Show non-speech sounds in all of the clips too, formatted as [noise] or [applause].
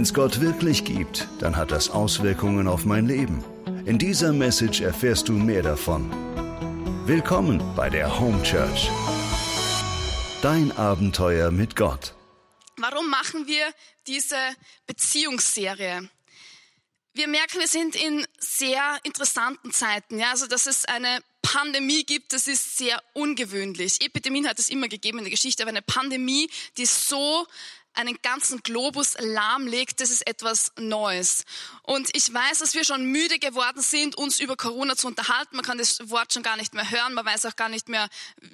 Wenn es Gott wirklich gibt, dann hat das Auswirkungen auf mein Leben. In dieser Message erfährst du mehr davon. Willkommen bei der Home Church. Dein Abenteuer mit Gott. Warum machen wir diese Beziehungsserie? Wir merken, wir sind in sehr interessanten Zeiten. Ja, also dass es eine Pandemie gibt, das ist sehr ungewöhnlich. Epidemien hat es immer gegeben in der Geschichte, aber eine Pandemie, die so einen ganzen Globus lahmlegt, das ist etwas Neues. Und ich weiß, dass wir schon müde geworden sind, uns über Corona zu unterhalten. Man kann das Wort schon gar nicht mehr hören. Man weiß auch gar nicht mehr,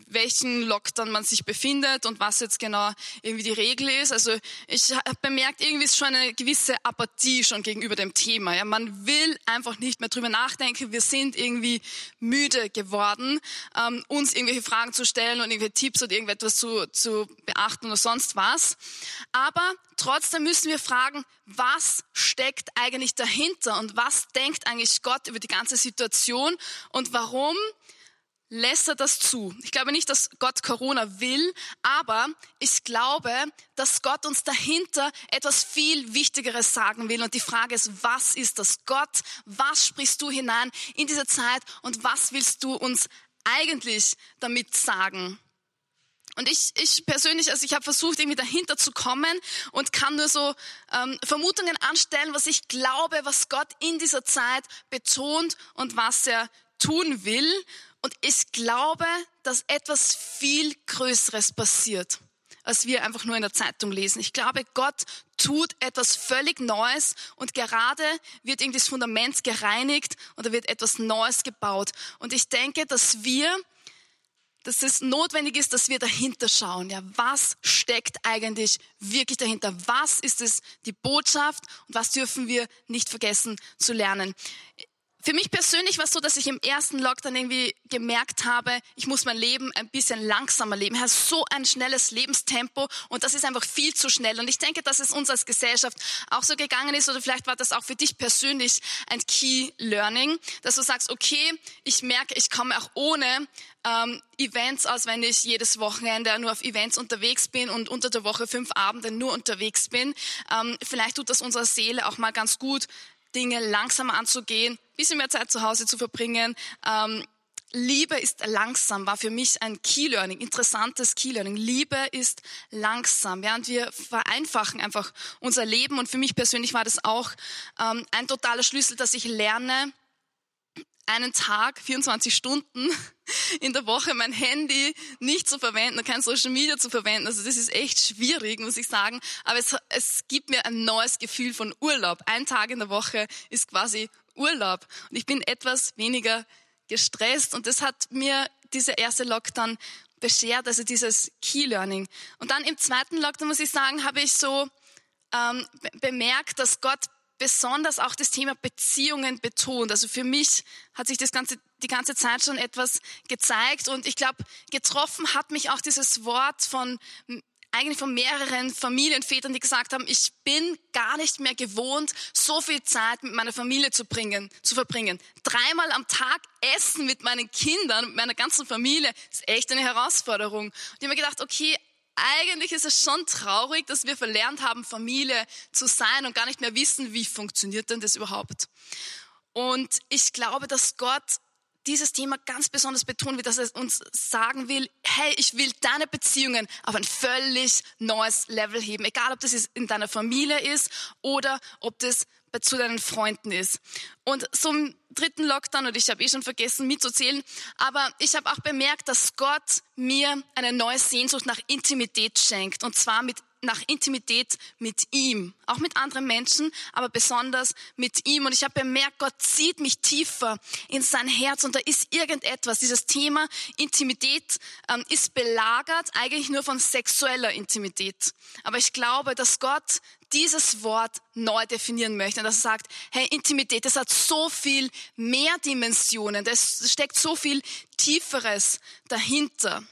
welchen Lockdown man sich befindet und was jetzt genau irgendwie die Regel ist. Also ich habe bemerkt, irgendwie ist schon eine gewisse Apathie schon gegenüber dem Thema. Ja, man will einfach nicht mehr drüber nachdenken. Wir sind irgendwie müde geworden, ähm, uns irgendwelche Fragen zu stellen und irgendwelche Tipps oder irgendetwas zu, zu beachten oder sonst was. Aber trotzdem müssen wir fragen, was steckt eigentlich dahinter und was denkt eigentlich Gott über die ganze Situation und warum lässt er das zu? Ich glaube nicht, dass Gott Corona will, aber ich glaube, dass Gott uns dahinter etwas viel Wichtigeres sagen will. Und die Frage ist, was ist das Gott? Was sprichst du hinein in diese Zeit und was willst du uns eigentlich damit sagen? Und ich, ich persönlich, also ich habe versucht, irgendwie dahinter zu kommen und kann nur so ähm, Vermutungen anstellen, was ich glaube, was Gott in dieser Zeit betont und was er tun will. Und ich glaube, dass etwas viel Größeres passiert, als wir einfach nur in der Zeitung lesen. Ich glaube, Gott tut etwas völlig Neues und gerade wird irgendwie das Fundament gereinigt oder wird etwas Neues gebaut. Und ich denke, dass wir dass es notwendig ist, dass wir dahinter schauen. Ja, was steckt eigentlich wirklich dahinter? Was ist es die Botschaft und was dürfen wir nicht vergessen zu lernen? Für mich persönlich war es so, dass ich im ersten Lockdown irgendwie gemerkt habe, ich muss mein Leben ein bisschen langsamer leben. Ich habe so ein schnelles Lebenstempo und das ist einfach viel zu schnell. Und ich denke, dass es uns als Gesellschaft auch so gegangen ist oder vielleicht war das auch für dich persönlich ein Key Learning, dass du sagst, okay, ich merke, ich komme auch ohne ähm, Events aus, wenn ich jedes Wochenende nur auf Events unterwegs bin und unter der Woche fünf Abende nur unterwegs bin. Ähm, vielleicht tut das unserer Seele auch mal ganz gut, Dinge langsamer anzugehen, bisschen mehr Zeit zu Hause zu verbringen. Ähm, Liebe ist langsam, war für mich ein Key-Learning, interessantes Key-Learning. Liebe ist langsam, und wir vereinfachen einfach unser Leben. Und für mich persönlich war das auch ähm, ein totaler Schlüssel, dass ich lerne, einen Tag, 24 Stunden [laughs] in der Woche mein Handy nicht zu verwenden, kein Social Media zu verwenden. Also das ist echt schwierig, muss ich sagen. Aber es, es gibt mir ein neues Gefühl von Urlaub. Ein Tag in der Woche ist quasi Urlaub. Und ich bin etwas weniger gestresst. Und das hat mir dieser erste Lockdown beschert, also dieses Key Learning. Und dann im zweiten Lockdown, muss ich sagen, habe ich so ähm, bemerkt, dass Gott besonders auch das Thema Beziehungen betont. Also für mich hat sich das ganze, die ganze Zeit schon etwas gezeigt und ich glaube, getroffen hat mich auch dieses Wort von eigentlich von mehreren Familienvätern, die gesagt haben, ich bin gar nicht mehr gewohnt, so viel Zeit mit meiner Familie zu bringen, zu verbringen. Dreimal am Tag essen mit meinen Kindern, mit meiner ganzen Familie, ist echt eine Herausforderung. Und ich habe mir gedacht, okay, eigentlich ist es schon traurig, dass wir verlernt haben, Familie zu sein und gar nicht mehr wissen, wie funktioniert denn das überhaupt. Und ich glaube, dass Gott dieses Thema ganz besonders betont wird, dass er uns sagen will, hey, ich will deine Beziehungen auf ein völlig neues Level heben. Egal, ob das in deiner Familie ist oder ob das zu deinen Freunden ist. Und zum dritten Lockdown, und ich habe eh schon vergessen mitzuzählen, aber ich habe auch bemerkt, dass Gott mir eine neue Sehnsucht nach Intimität schenkt. Und zwar mit nach Intimität mit ihm, auch mit anderen Menschen, aber besonders mit ihm. Und ich habe bemerkt, Gott zieht mich tiefer in sein Herz und da ist irgendetwas. Dieses Thema Intimität ähm, ist belagert eigentlich nur von sexueller Intimität. Aber ich glaube, dass Gott dieses Wort neu definieren möchte und dass er sagt, hey, Intimität, das hat so viel mehr Dimensionen, das steckt so viel Tieferes dahinter.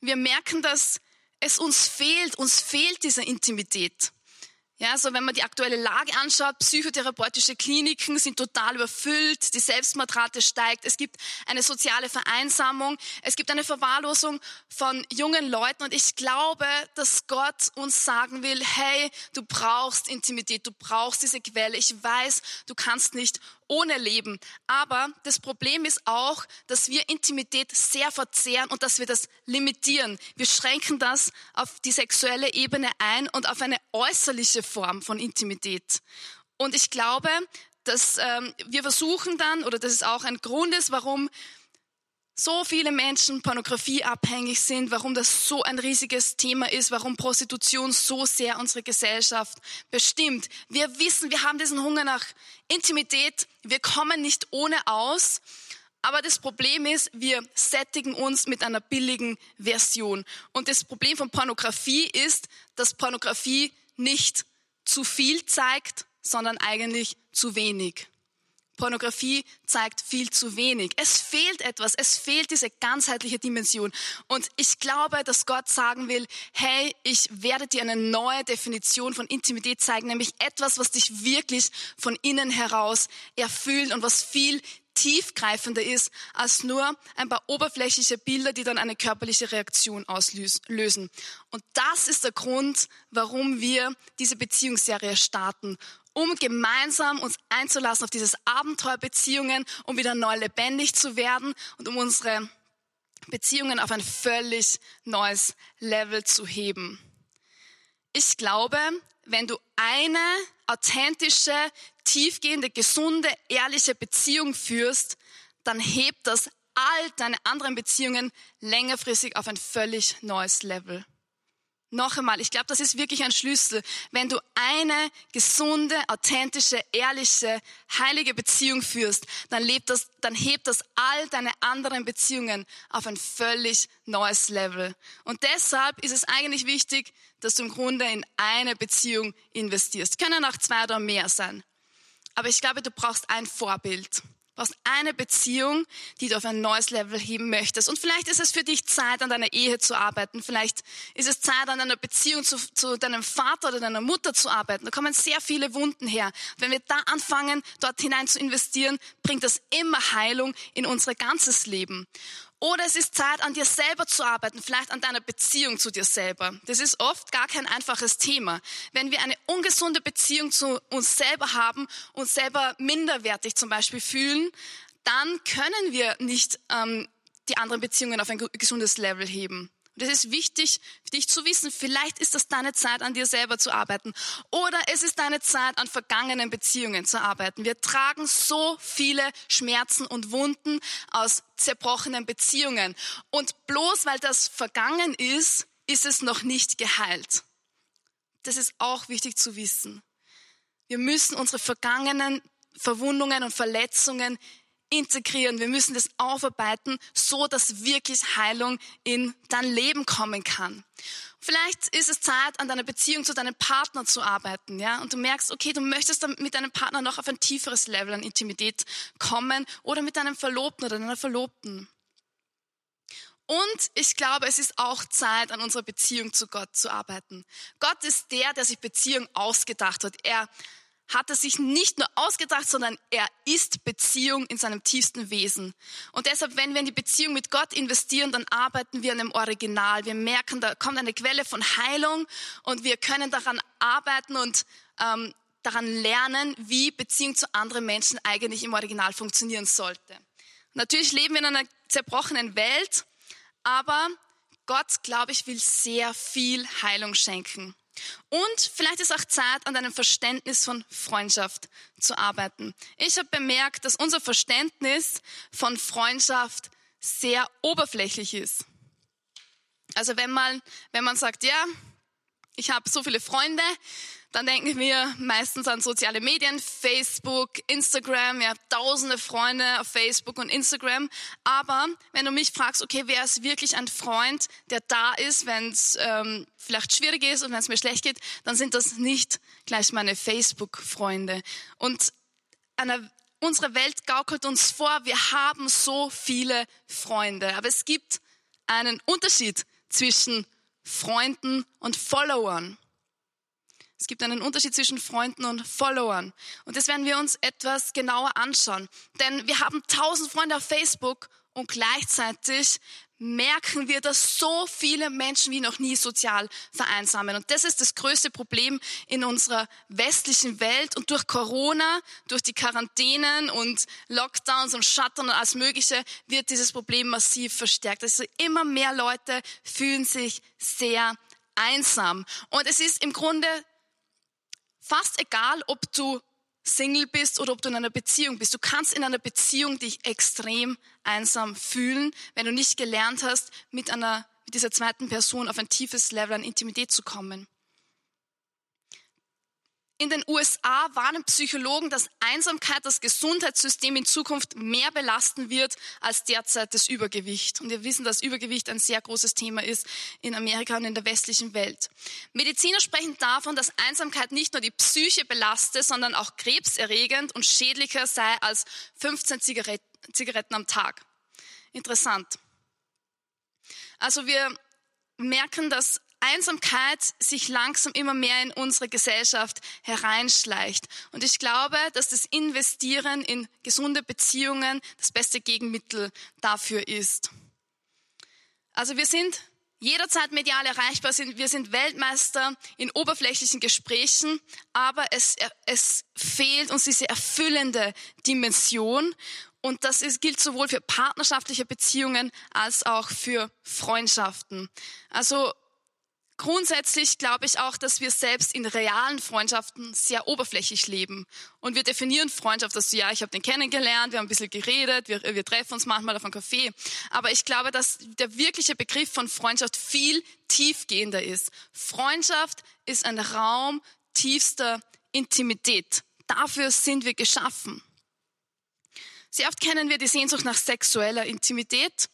Wir merken das es uns fehlt, uns fehlt diese Intimität. Ja, also wenn man die aktuelle Lage anschaut, psychotherapeutische Kliniken sind total überfüllt, die Selbstmordrate steigt, es gibt eine soziale Vereinsamung, es gibt eine Verwahrlosung von jungen Leuten und ich glaube, dass Gott uns sagen will, hey, du brauchst Intimität, du brauchst diese Quelle. Ich weiß, du kannst nicht ohne Leben. Aber das Problem ist auch, dass wir Intimität sehr verzehren und dass wir das limitieren. Wir schränken das auf die sexuelle Ebene ein und auf eine äußerliche Form von Intimität. Und ich glaube, dass ähm, wir versuchen dann, oder das ist auch ein Grund ist, warum so viele Menschen pornografieabhängig sind, warum das so ein riesiges Thema ist, warum Prostitution so sehr unsere Gesellschaft bestimmt. Wir wissen, wir haben diesen Hunger nach Intimität, wir kommen nicht ohne aus, aber das Problem ist, wir sättigen uns mit einer billigen Version. Und das Problem von Pornografie ist, dass Pornografie nicht zu viel zeigt, sondern eigentlich zu wenig. Pornografie zeigt viel zu wenig. Es fehlt etwas, es fehlt diese ganzheitliche Dimension. Und ich glaube, dass Gott sagen will, hey, ich werde dir eine neue Definition von Intimität zeigen, nämlich etwas, was dich wirklich von innen heraus erfüllt und was viel tiefgreifender ist als nur ein paar oberflächliche Bilder, die dann eine körperliche Reaktion auslösen. Und das ist der Grund, warum wir diese Beziehungsserie starten um gemeinsam uns einzulassen auf dieses Abenteuer Beziehungen, um wieder neu lebendig zu werden und um unsere Beziehungen auf ein völlig neues Level zu heben. Ich glaube, wenn du eine authentische, tiefgehende, gesunde, ehrliche Beziehung führst, dann hebt das all deine anderen Beziehungen längerfristig auf ein völlig neues Level. Noch einmal, ich glaube, das ist wirklich ein Schlüssel. Wenn du eine gesunde, authentische, ehrliche, heilige Beziehung führst, dann lebt das, dann hebt das all deine anderen Beziehungen auf ein völlig neues Level. Und deshalb ist es eigentlich wichtig, dass du im Grunde in eine Beziehung investierst. Können auch zwei oder mehr sein. Aber ich glaube, du brauchst ein Vorbild. Brauchst eine Beziehung, die du auf ein neues Level heben möchtest. Und vielleicht ist es für dich Zeit, an deiner Ehe zu arbeiten. Vielleicht ist es Zeit, an einer Beziehung zu, zu deinem Vater oder deiner Mutter zu arbeiten. Da kommen sehr viele Wunden her. Wenn wir da anfangen, dort hinein zu investieren, bringt das immer Heilung in unser ganzes Leben. Oder es ist Zeit, an dir selber zu arbeiten, vielleicht an deiner Beziehung zu dir selber. Das ist oft gar kein einfaches Thema. Wenn wir eine ungesunde Beziehung zu uns selber haben, uns selber minderwertig zum Beispiel fühlen, dann können wir nicht ähm, die anderen Beziehungen auf ein gesundes Level heben. Und es ist wichtig dich zu wissen, vielleicht ist das deine Zeit, an dir selber zu arbeiten. Oder es ist deine Zeit, an vergangenen Beziehungen zu arbeiten. Wir tragen so viele Schmerzen und Wunden aus zerbrochenen Beziehungen. Und bloß weil das vergangen ist, ist es noch nicht geheilt. Das ist auch wichtig zu wissen. Wir müssen unsere vergangenen Verwundungen und Verletzungen integrieren, wir müssen das aufarbeiten, so dass wirklich Heilung in dein Leben kommen kann. Vielleicht ist es Zeit, an deiner Beziehung zu deinem Partner zu arbeiten, ja, und du merkst, okay, du möchtest dann mit deinem Partner noch auf ein tieferes Level an Intimität kommen oder mit deinem Verlobten oder deiner Verlobten. Und ich glaube, es ist auch Zeit, an unserer Beziehung zu Gott zu arbeiten. Gott ist der, der sich Beziehung ausgedacht hat. Er hat er sich nicht nur ausgedacht, sondern er ist Beziehung in seinem tiefsten Wesen. Und deshalb, wenn wir in die Beziehung mit Gott investieren, dann arbeiten wir an dem Original. Wir merken, da kommt eine Quelle von Heilung und wir können daran arbeiten und ähm, daran lernen, wie Beziehung zu anderen Menschen eigentlich im Original funktionieren sollte. Natürlich leben wir in einer zerbrochenen Welt, aber Gott, glaube ich, will sehr viel Heilung schenken. Und vielleicht ist auch Zeit, an deinem Verständnis von Freundschaft zu arbeiten. Ich habe bemerkt, dass unser Verständnis von Freundschaft sehr oberflächlich ist. Also wenn man, wenn man sagt, ja, ich habe so viele Freunde, dann denken wir meistens an soziale Medien, Facebook, Instagram. Wir haben tausende Freunde auf Facebook und Instagram. Aber wenn du mich fragst, okay, wer ist wirklich ein Freund, der da ist, wenn es ähm, vielleicht schwierig ist und wenn es mir schlecht geht, dann sind das nicht gleich meine Facebook-Freunde. Und eine, unsere Welt gaukelt uns vor, wir haben so viele Freunde. Aber es gibt einen Unterschied zwischen Freunden und Followern. Es gibt einen Unterschied zwischen Freunden und Followern. Und das werden wir uns etwas genauer anschauen. Denn wir haben tausend Freunde auf Facebook und gleichzeitig merken wir, dass so viele Menschen wie noch nie sozial vereinsamen. Und das ist das größte Problem in unserer westlichen Welt. Und durch Corona, durch die Quarantänen und Lockdowns und Shutdown und alles Mögliche wird dieses Problem massiv verstärkt. Also immer mehr Leute fühlen sich sehr einsam. Und es ist im Grunde fast egal, ob du Single bist oder ob du in einer Beziehung bist. Du kannst in einer Beziehung dich extrem einsam fühlen, wenn du nicht gelernt hast, mit einer, mit dieser zweiten Person auf ein tiefes Level an Intimität zu kommen. In den USA warnen Psychologen, dass Einsamkeit das Gesundheitssystem in Zukunft mehr belasten wird als derzeit das Übergewicht. Und wir wissen, dass Übergewicht ein sehr großes Thema ist in Amerika und in der westlichen Welt. Mediziner sprechen davon, dass Einsamkeit nicht nur die Psyche belaste, sondern auch krebserregend und schädlicher sei als 15 Zigaretten am Tag. Interessant. Also wir merken, dass Einsamkeit sich langsam immer mehr in unsere Gesellschaft hereinschleicht. Und ich glaube, dass das Investieren in gesunde Beziehungen das beste Gegenmittel dafür ist. Also wir sind jederzeit medial erreichbar, wir sind Weltmeister in oberflächlichen Gesprächen, aber es, es fehlt uns diese erfüllende Dimension. Und das ist, gilt sowohl für partnerschaftliche Beziehungen als auch für Freundschaften. Also Grundsätzlich glaube ich auch, dass wir selbst in realen Freundschaften sehr oberflächlich leben. Und wir definieren Freundschaft, dass du, ja, ich habe den kennengelernt, wir haben ein bisschen geredet, wir, wir treffen uns manchmal auf einem Café. Aber ich glaube, dass der wirkliche Begriff von Freundschaft viel tiefgehender ist. Freundschaft ist ein Raum tiefster Intimität. Dafür sind wir geschaffen. Sehr oft kennen wir die Sehnsucht nach sexueller Intimität.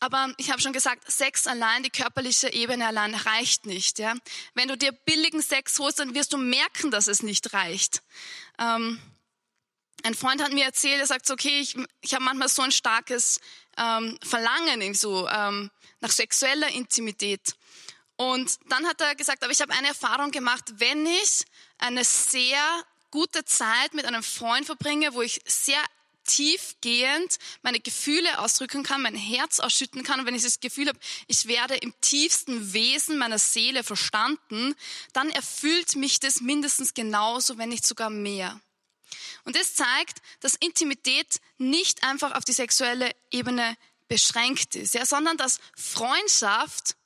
Aber ich habe schon gesagt, Sex allein, die körperliche Ebene allein reicht nicht. Ja? Wenn du dir billigen Sex holst, dann wirst du merken, dass es nicht reicht. Ähm, ein Freund hat mir erzählt, er sagt so, okay, ich, ich habe manchmal so ein starkes ähm, Verlangen so, ähm, nach sexueller Intimität. Und dann hat er gesagt, aber ich habe eine Erfahrung gemacht, wenn ich eine sehr gute Zeit mit einem Freund verbringe, wo ich sehr tiefgehend meine Gefühle ausdrücken kann, mein Herz ausschütten kann. Und wenn ich das Gefühl habe, ich werde im tiefsten Wesen meiner Seele verstanden, dann erfüllt mich das mindestens genauso, wenn nicht sogar mehr. Und das zeigt, dass Intimität nicht einfach auf die sexuelle Ebene beschränkt ist, ja, sondern dass Freundschaft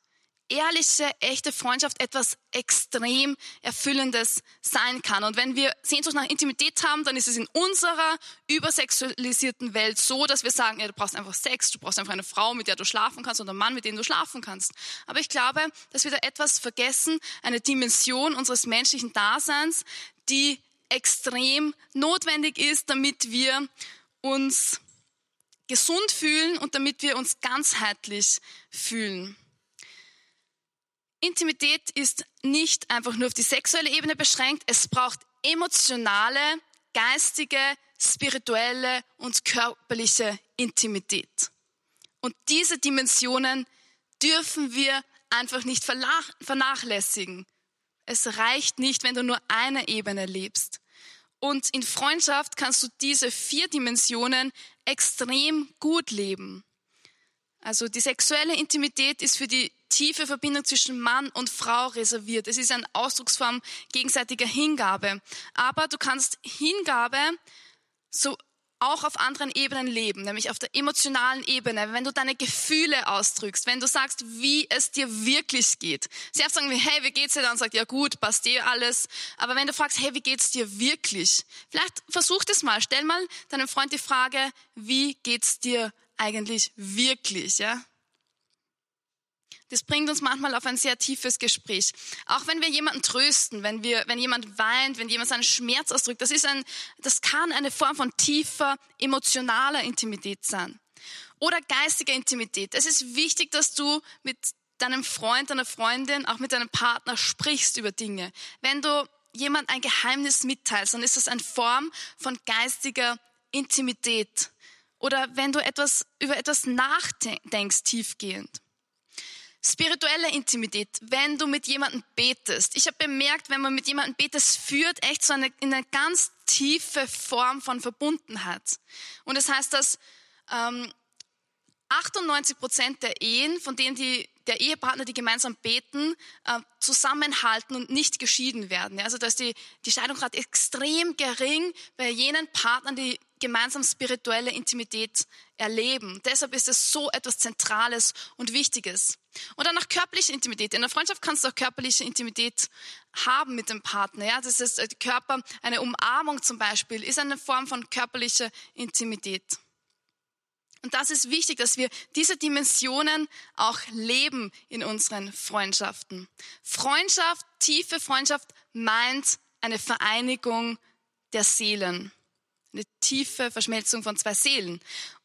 ehrliche, echte Freundschaft etwas extrem Erfüllendes sein kann. Und wenn wir Sehnsucht nach Intimität haben, dann ist es in unserer übersexualisierten Welt so, dass wir sagen, ja, du brauchst einfach Sex, du brauchst einfach eine Frau, mit der du schlafen kannst oder einen Mann, mit dem du schlafen kannst. Aber ich glaube, dass wir da etwas vergessen, eine Dimension unseres menschlichen Daseins, die extrem notwendig ist, damit wir uns gesund fühlen und damit wir uns ganzheitlich fühlen. Intimität ist nicht einfach nur auf die sexuelle Ebene beschränkt, es braucht emotionale, geistige, spirituelle und körperliche Intimität. Und diese Dimensionen dürfen wir einfach nicht vernachlässigen. Es reicht nicht, wenn du nur eine Ebene lebst. Und in Freundschaft kannst du diese vier Dimensionen extrem gut leben. Also die sexuelle Intimität ist für die tiefe Verbindung zwischen Mann und Frau reserviert. Es ist eine Ausdrucksform gegenseitiger Hingabe. Aber du kannst Hingabe so auch auf anderen Ebenen leben, nämlich auf der emotionalen Ebene, wenn du deine Gefühle ausdrückst, wenn du sagst, wie es dir wirklich geht. Sie oft sagen, hey, wie geht's dir? Dann sagt, ja gut, passt dir alles. Aber wenn du fragst, hey, wie geht's dir wirklich? Vielleicht versuch das mal. Stell mal deinem Freund die Frage, wie geht's dir eigentlich wirklich, ja? Das bringt uns manchmal auf ein sehr tiefes Gespräch. Auch wenn wir jemanden trösten, wenn wir, wenn jemand weint, wenn jemand seinen Schmerz ausdrückt, das ist ein, das kann eine Form von tiefer emotionaler Intimität sein. Oder geistiger Intimität. Es ist wichtig, dass du mit deinem Freund, deiner Freundin, auch mit deinem Partner sprichst über Dinge. Wenn du jemand ein Geheimnis mitteilst, dann ist das eine Form von geistiger Intimität. Oder wenn du etwas über etwas nachdenkst tiefgehend. Spirituelle Intimität, wenn du mit jemandem betest. Ich habe bemerkt, wenn man mit jemandem betet, es führt echt so eine, in eine ganz tiefe Form von Verbundenheit. Und das heißt, dass ähm, 98 Prozent der Ehen, von denen die, der Ehepartner, die gemeinsam beten, äh, zusammenhalten und nicht geschieden werden. Also da ist die, die Scheidungsrate extrem gering bei jenen Partnern, die gemeinsam spirituelle Intimität erleben. Deshalb ist es so etwas Zentrales und Wichtiges. Und dann noch körperliche Intimität. In der Freundschaft kannst du auch körperliche Intimität haben mit dem Partner. Ja? Das ist äh, Körper, eine Umarmung zum Beispiel, ist eine Form von körperlicher Intimität. Und das ist wichtig, dass wir diese Dimensionen auch leben in unseren Freundschaften. Freundschaft, tiefe Freundschaft meint eine Vereinigung der Seelen. Eine tiefe Verschmelzung von zwei Seelen.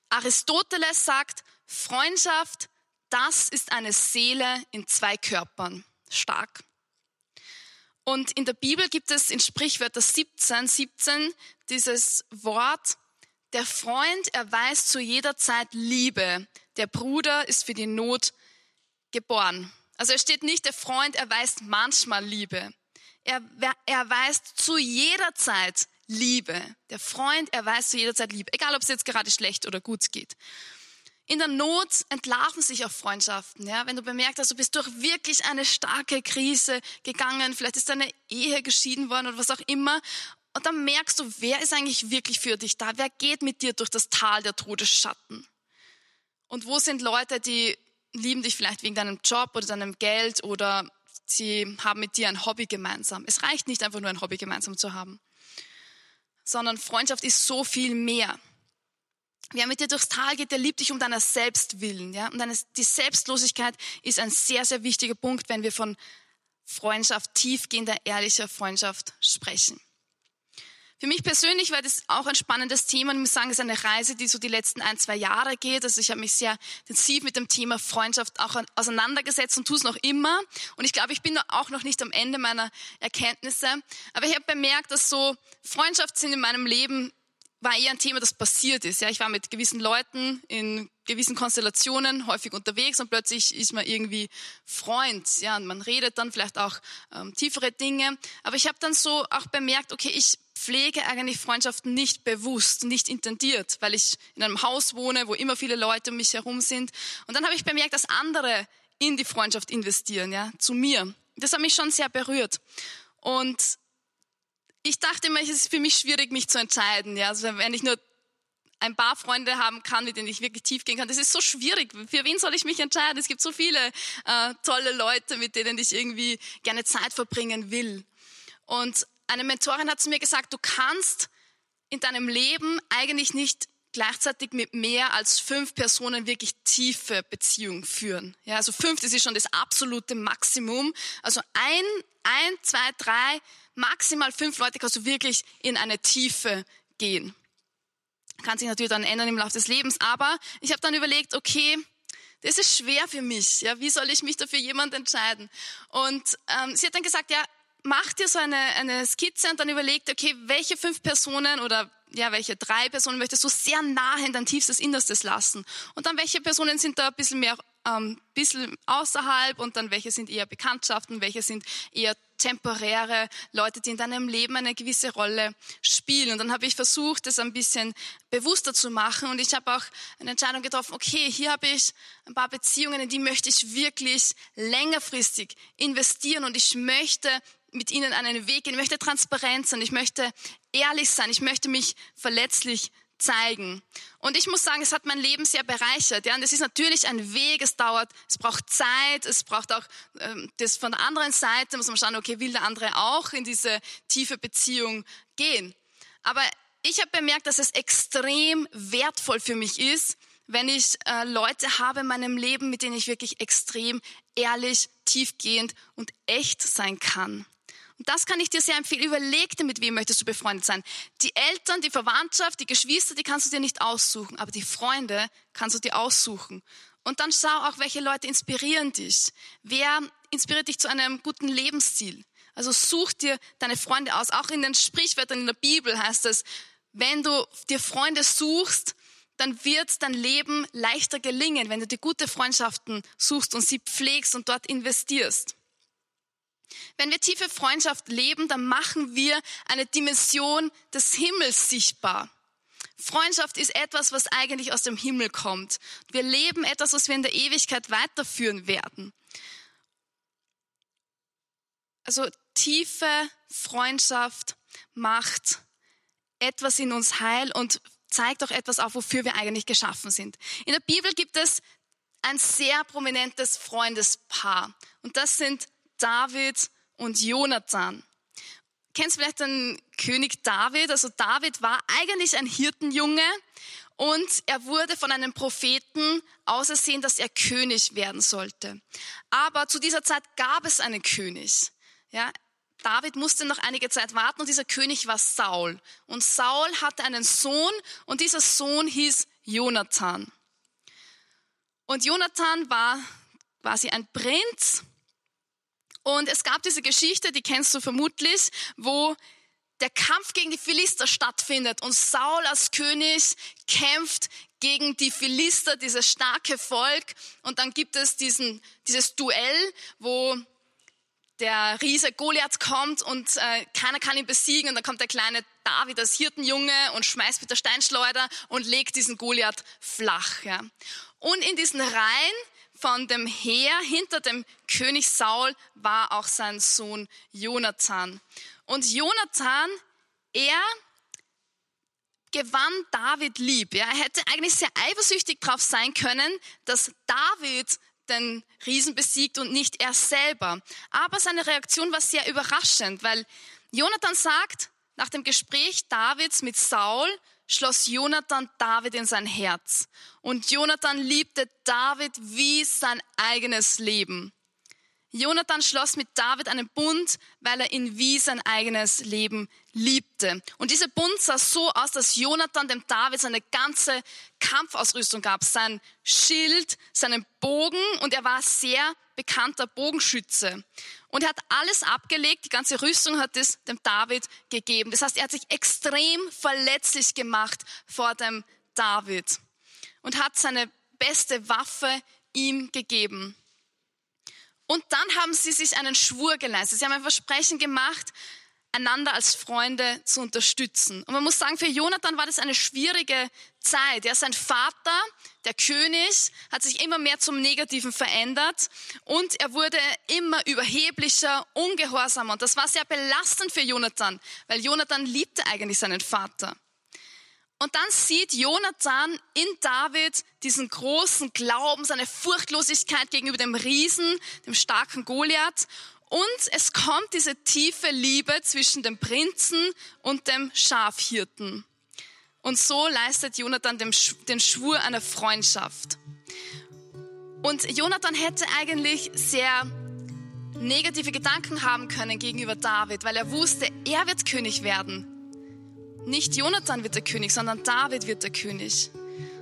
Aristoteles sagt, Freundschaft, das ist eine Seele in zwei Körpern. Stark. Und in der Bibel gibt es in Sprichwörter 17, 17 dieses Wort, der Freund erweist zu jeder Zeit Liebe. Der Bruder ist für die Not geboren. Also es steht nicht, der Freund erweist manchmal Liebe. Er erweist zu jeder Zeit Liebe. Der Freund erweist zu jeder Zeit Liebe. Egal, ob es jetzt gerade schlecht oder gut geht. In der Not entlarven sich auch Freundschaften. Ja? Wenn du bemerkt hast, du bist durch wirklich eine starke Krise gegangen, vielleicht ist deine Ehe geschieden worden oder was auch immer und dann merkst du, wer ist eigentlich wirklich für dich da? Wer geht mit dir durch das Tal der Todesschatten? Und wo sind Leute, die lieben dich vielleicht wegen deinem Job oder deinem Geld oder sie haben mit dir ein Hobby gemeinsam? Es reicht nicht einfach nur ein Hobby gemeinsam zu haben, sondern Freundschaft ist so viel mehr. Wer mit dir durchs Tal geht, der liebt dich um deiner selbst willen. Ja? Und deine, die Selbstlosigkeit ist ein sehr, sehr wichtiger Punkt, wenn wir von Freundschaft, tiefgehender, ehrlicher Freundschaft sprechen. Für mich persönlich war das auch ein spannendes Thema. Ich muss sagen, es ist eine Reise, die so die letzten ein, zwei Jahre geht. Also ich habe mich sehr intensiv mit dem Thema Freundschaft auch auseinandergesetzt und tue es noch immer. Und ich glaube, ich bin auch noch nicht am Ende meiner Erkenntnisse. Aber ich habe bemerkt, dass so Freundschaft sind in meinem Leben war eher ein Thema, das passiert ist. Ja, ich war mit gewissen Leuten in gewissen Konstellationen häufig unterwegs und plötzlich ist man irgendwie Freund. Ja, und man redet dann vielleicht auch ähm, tiefere Dinge. Aber ich habe dann so auch bemerkt, okay, ich pflege eigentlich Freundschaften nicht bewusst, nicht intendiert, weil ich in einem Haus wohne, wo immer viele Leute um mich herum sind. Und dann habe ich bemerkt, dass andere in die Freundschaft investieren, ja, zu mir. Das hat mich schon sehr berührt. Und ich dachte immer, es ist für mich schwierig, mich zu entscheiden, ja, also wenn ich nur ein paar Freunde haben kann, mit denen ich wirklich tief gehen kann. Das ist so schwierig. Für wen soll ich mich entscheiden? Es gibt so viele äh, tolle Leute, mit denen ich irgendwie gerne Zeit verbringen will. Und eine Mentorin hat zu mir gesagt, du kannst in deinem Leben eigentlich nicht gleichzeitig mit mehr als fünf Personen wirklich tiefe Beziehungen führen. Ja, also fünf, das ist schon das absolute Maximum. Also ein, ein, zwei, drei, maximal fünf Leute kannst du wirklich in eine Tiefe gehen. Kann sich natürlich dann ändern im Laufe des Lebens, aber ich habe dann überlegt, okay, das ist schwer für mich. Ja, wie soll ich mich dafür jemand entscheiden? Und ähm, sie hat dann gesagt, ja, mach dir so eine, eine Skizze und dann überlegt, okay, welche fünf Personen oder ja, welche drei Personen möchtest du sehr nahe in dein tiefstes Innerstes lassen? Und dann welche Personen sind da ein bisschen mehr, ähm, bisschen außerhalb und dann welche sind eher Bekanntschaften, welche sind eher temporäre Leute, die in deinem Leben eine gewisse Rolle spielen. Und dann habe ich versucht, das ein bisschen bewusster zu machen und ich habe auch eine Entscheidung getroffen, okay, hier habe ich ein paar Beziehungen, in die möchte ich wirklich längerfristig investieren und ich möchte mit ihnen einen Weg gehen. Ich möchte transparent sein. Ich möchte ehrlich sein. Ich möchte mich verletzlich zeigen. Und ich muss sagen, es hat mein Leben sehr bereichert. Ja, und es ist natürlich ein Weg. Es dauert, es braucht Zeit. Es braucht auch ähm, das von der anderen Seite muss man schauen, okay, will der andere auch in diese tiefe Beziehung gehen? Aber ich habe bemerkt, dass es extrem wertvoll für mich ist, wenn ich äh, Leute habe in meinem Leben, mit denen ich wirklich extrem ehrlich, tiefgehend und echt sein kann. Und das kann ich dir sehr empfehlen. Überleg dir, mit wem möchtest du befreundet sein. Die Eltern, die Verwandtschaft, die Geschwister, die kannst du dir nicht aussuchen, aber die Freunde kannst du dir aussuchen. Und dann schau auch, welche Leute inspirieren dich. Wer inspiriert dich zu einem guten Lebensstil? Also such dir deine Freunde aus. Auch in den Sprichwörtern in der Bibel heißt es, wenn du dir Freunde suchst, dann wird dein Leben leichter gelingen, wenn du die gute Freundschaften suchst und sie pflegst und dort investierst. Wenn wir tiefe Freundschaft leben, dann machen wir eine Dimension des Himmels sichtbar. Freundschaft ist etwas, was eigentlich aus dem Himmel kommt. Wir leben etwas, was wir in der Ewigkeit weiterführen werden. Also tiefe Freundschaft macht etwas in uns heil und zeigt auch etwas auf, wofür wir eigentlich geschaffen sind. In der Bibel gibt es ein sehr prominentes Freundespaar und das sind David und Jonathan. Kennst du vielleicht den König David? Also David war eigentlich ein Hirtenjunge und er wurde von einem Propheten ausersehen, dass er König werden sollte. Aber zu dieser Zeit gab es einen König. Ja, David musste noch einige Zeit warten und dieser König war Saul. Und Saul hatte einen Sohn und dieser Sohn hieß Jonathan. Und Jonathan war quasi ein Prinz. Und es gab diese Geschichte, die kennst du vermutlich, wo der Kampf gegen die Philister stattfindet und Saul als König kämpft gegen die Philister, dieses starke Volk. Und dann gibt es diesen, dieses Duell, wo der Riese Goliath kommt und äh, keiner kann ihn besiegen und dann kommt der kleine David als Hirtenjunge und schmeißt mit der Steinschleuder und legt diesen Goliath flach. Ja. Und in diesen Reihen von dem Heer hinter dem König Saul war auch sein Sohn Jonathan. Und Jonathan, er gewann David lieb. Ja. Er hätte eigentlich sehr eifersüchtig drauf sein können, dass David den Riesen besiegt und nicht er selber. Aber seine Reaktion war sehr überraschend, weil Jonathan sagt, nach dem Gespräch Davids mit Saul schloss Jonathan David in sein Herz. Und Jonathan liebte David wie sein eigenes Leben. Jonathan schloss mit David einen Bund, weil er ihn wie sein eigenes Leben liebte. Und dieser Bund sah so aus, dass Jonathan dem David seine ganze Kampfausrüstung gab, sein Schild, seinen Bogen und er war sehr bekannter Bogenschütze. Und er hat alles abgelegt, die ganze Rüstung hat es dem David gegeben. Das heißt, er hat sich extrem verletzlich gemacht vor dem David und hat seine beste Waffe ihm gegeben. Und dann haben sie sich einen Schwur geleistet. Sie haben ein Versprechen gemacht, einander als Freunde zu unterstützen. Und man muss sagen, für Jonathan war das eine schwierige Zeit. Ja, sein Vater, der König, hat sich immer mehr zum Negativen verändert und er wurde immer überheblicher, ungehorsamer. Und das war sehr belastend für Jonathan, weil Jonathan liebte eigentlich seinen Vater. Und dann sieht Jonathan in David diesen großen Glauben, seine Furchtlosigkeit gegenüber dem Riesen, dem starken Goliath. Und es kommt diese tiefe Liebe zwischen dem Prinzen und dem Schafhirten. Und so leistet Jonathan den Schwur einer Freundschaft. Und Jonathan hätte eigentlich sehr negative Gedanken haben können gegenüber David, weil er wusste, er wird König werden. Nicht Jonathan wird der König, sondern David wird der König.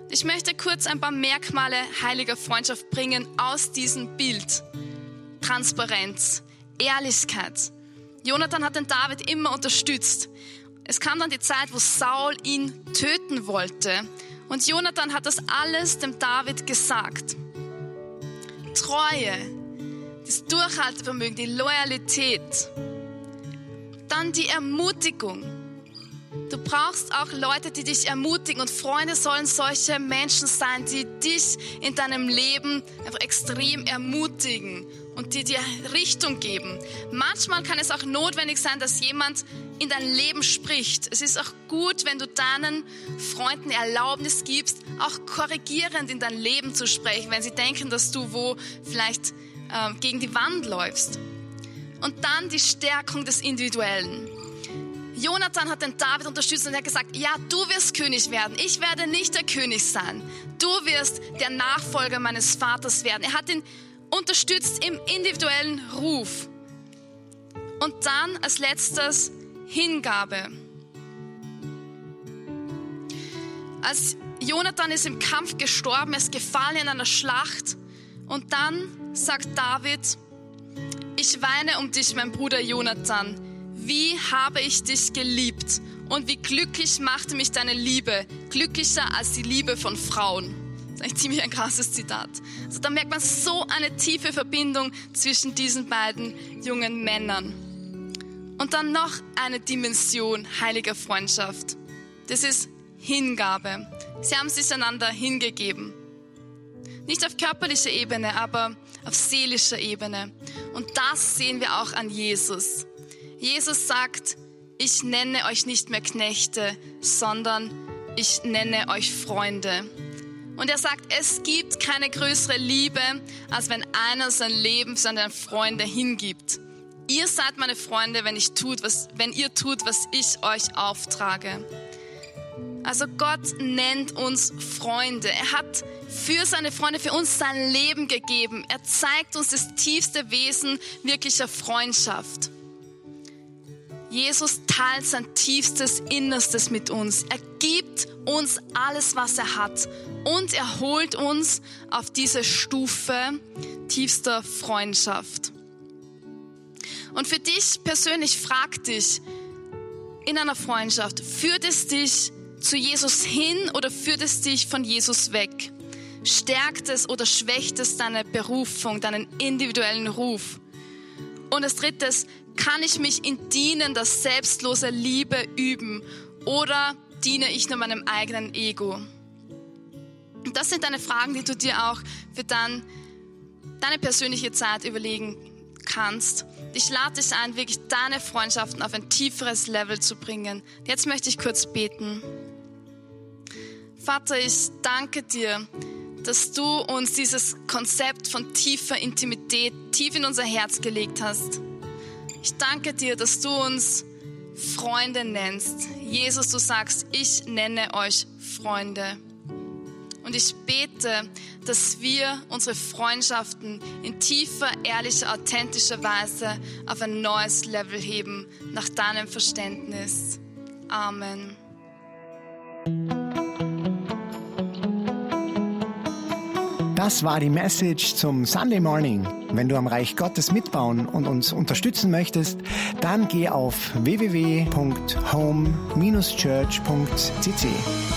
Ich möchte kurz ein paar Merkmale heiliger Freundschaft bringen aus diesem Bild. Transparenz, Ehrlichkeit. Jonathan hat den David immer unterstützt. Es kam dann die Zeit, wo Saul ihn töten wollte. Und Jonathan hat das alles dem David gesagt. Treue, das Durchhaltevermögen, die Loyalität. Dann die Ermutigung. Du brauchst auch Leute, die dich ermutigen und Freunde sollen solche Menschen sein, die dich in deinem Leben einfach extrem ermutigen und die dir Richtung geben. Manchmal kann es auch notwendig sein, dass jemand in dein Leben spricht. Es ist auch gut, wenn du deinen Freunden Erlaubnis gibst, auch korrigierend in dein Leben zu sprechen, wenn sie denken, dass du wo vielleicht äh, gegen die Wand läufst. Und dann die Stärkung des Individuellen. Jonathan hat den David unterstützt und er hat gesagt, ja, du wirst König werden. Ich werde nicht der König sein. Du wirst der Nachfolger meines Vaters werden. Er hat ihn unterstützt im individuellen Ruf. Und dann als letztes Hingabe. Als Jonathan ist im Kampf gestorben, er ist gefallen in einer Schlacht. Und dann sagt David, ich weine um dich, mein Bruder Jonathan wie habe ich dich geliebt und wie glücklich machte mich deine Liebe, glücklicher als die Liebe von Frauen. Das ist eigentlich ziemlich ein krasses Zitat. Also da merkt man so eine tiefe Verbindung zwischen diesen beiden jungen Männern. Und dann noch eine Dimension heiliger Freundschaft. Das ist Hingabe. Sie haben sich einander hingegeben. Nicht auf körperlicher Ebene, aber auf seelischer Ebene. Und das sehen wir auch an Jesus. Jesus sagt, ich nenne euch nicht mehr Knechte, sondern ich nenne euch Freunde. Und er sagt, es gibt keine größere Liebe, als wenn einer sein Leben für seine Freunde hingibt. Ihr seid meine Freunde, wenn, ich tut, was, wenn ihr tut, was ich euch auftrage. Also Gott nennt uns Freunde. Er hat für seine Freunde, für uns sein Leben gegeben. Er zeigt uns das tiefste Wesen wirklicher Freundschaft. Jesus teilt sein tiefstes Innerstes mit uns. Er gibt uns alles, was er hat. Und er holt uns auf diese Stufe tiefster Freundschaft. Und für dich persönlich frag dich in einer Freundschaft, führt es dich zu Jesus hin oder führt es dich von Jesus weg? Stärkt es oder schwächt es deine Berufung, deinen individuellen Ruf? Und das dritte ist, kann ich mich in Dienen der selbstlose Liebe üben oder diene ich nur meinem eigenen Ego? Das sind deine Fragen, die du dir auch für dann deine persönliche Zeit überlegen kannst. Ich lade dich ein, wirklich deine Freundschaften auf ein tieferes Level zu bringen. Jetzt möchte ich kurz beten. Vater, ich danke dir, dass du uns dieses Konzept von tiefer Intimität tief in unser Herz gelegt hast. Ich danke dir, dass du uns Freunde nennst. Jesus, du sagst, ich nenne euch Freunde. Und ich bete, dass wir unsere Freundschaften in tiefer, ehrlicher, authentischer Weise auf ein neues Level heben, nach deinem Verständnis. Amen. Das war die Message zum Sunday Morning. Wenn du am Reich Gottes mitbauen und uns unterstützen möchtest, dann geh auf www.home-church.cc.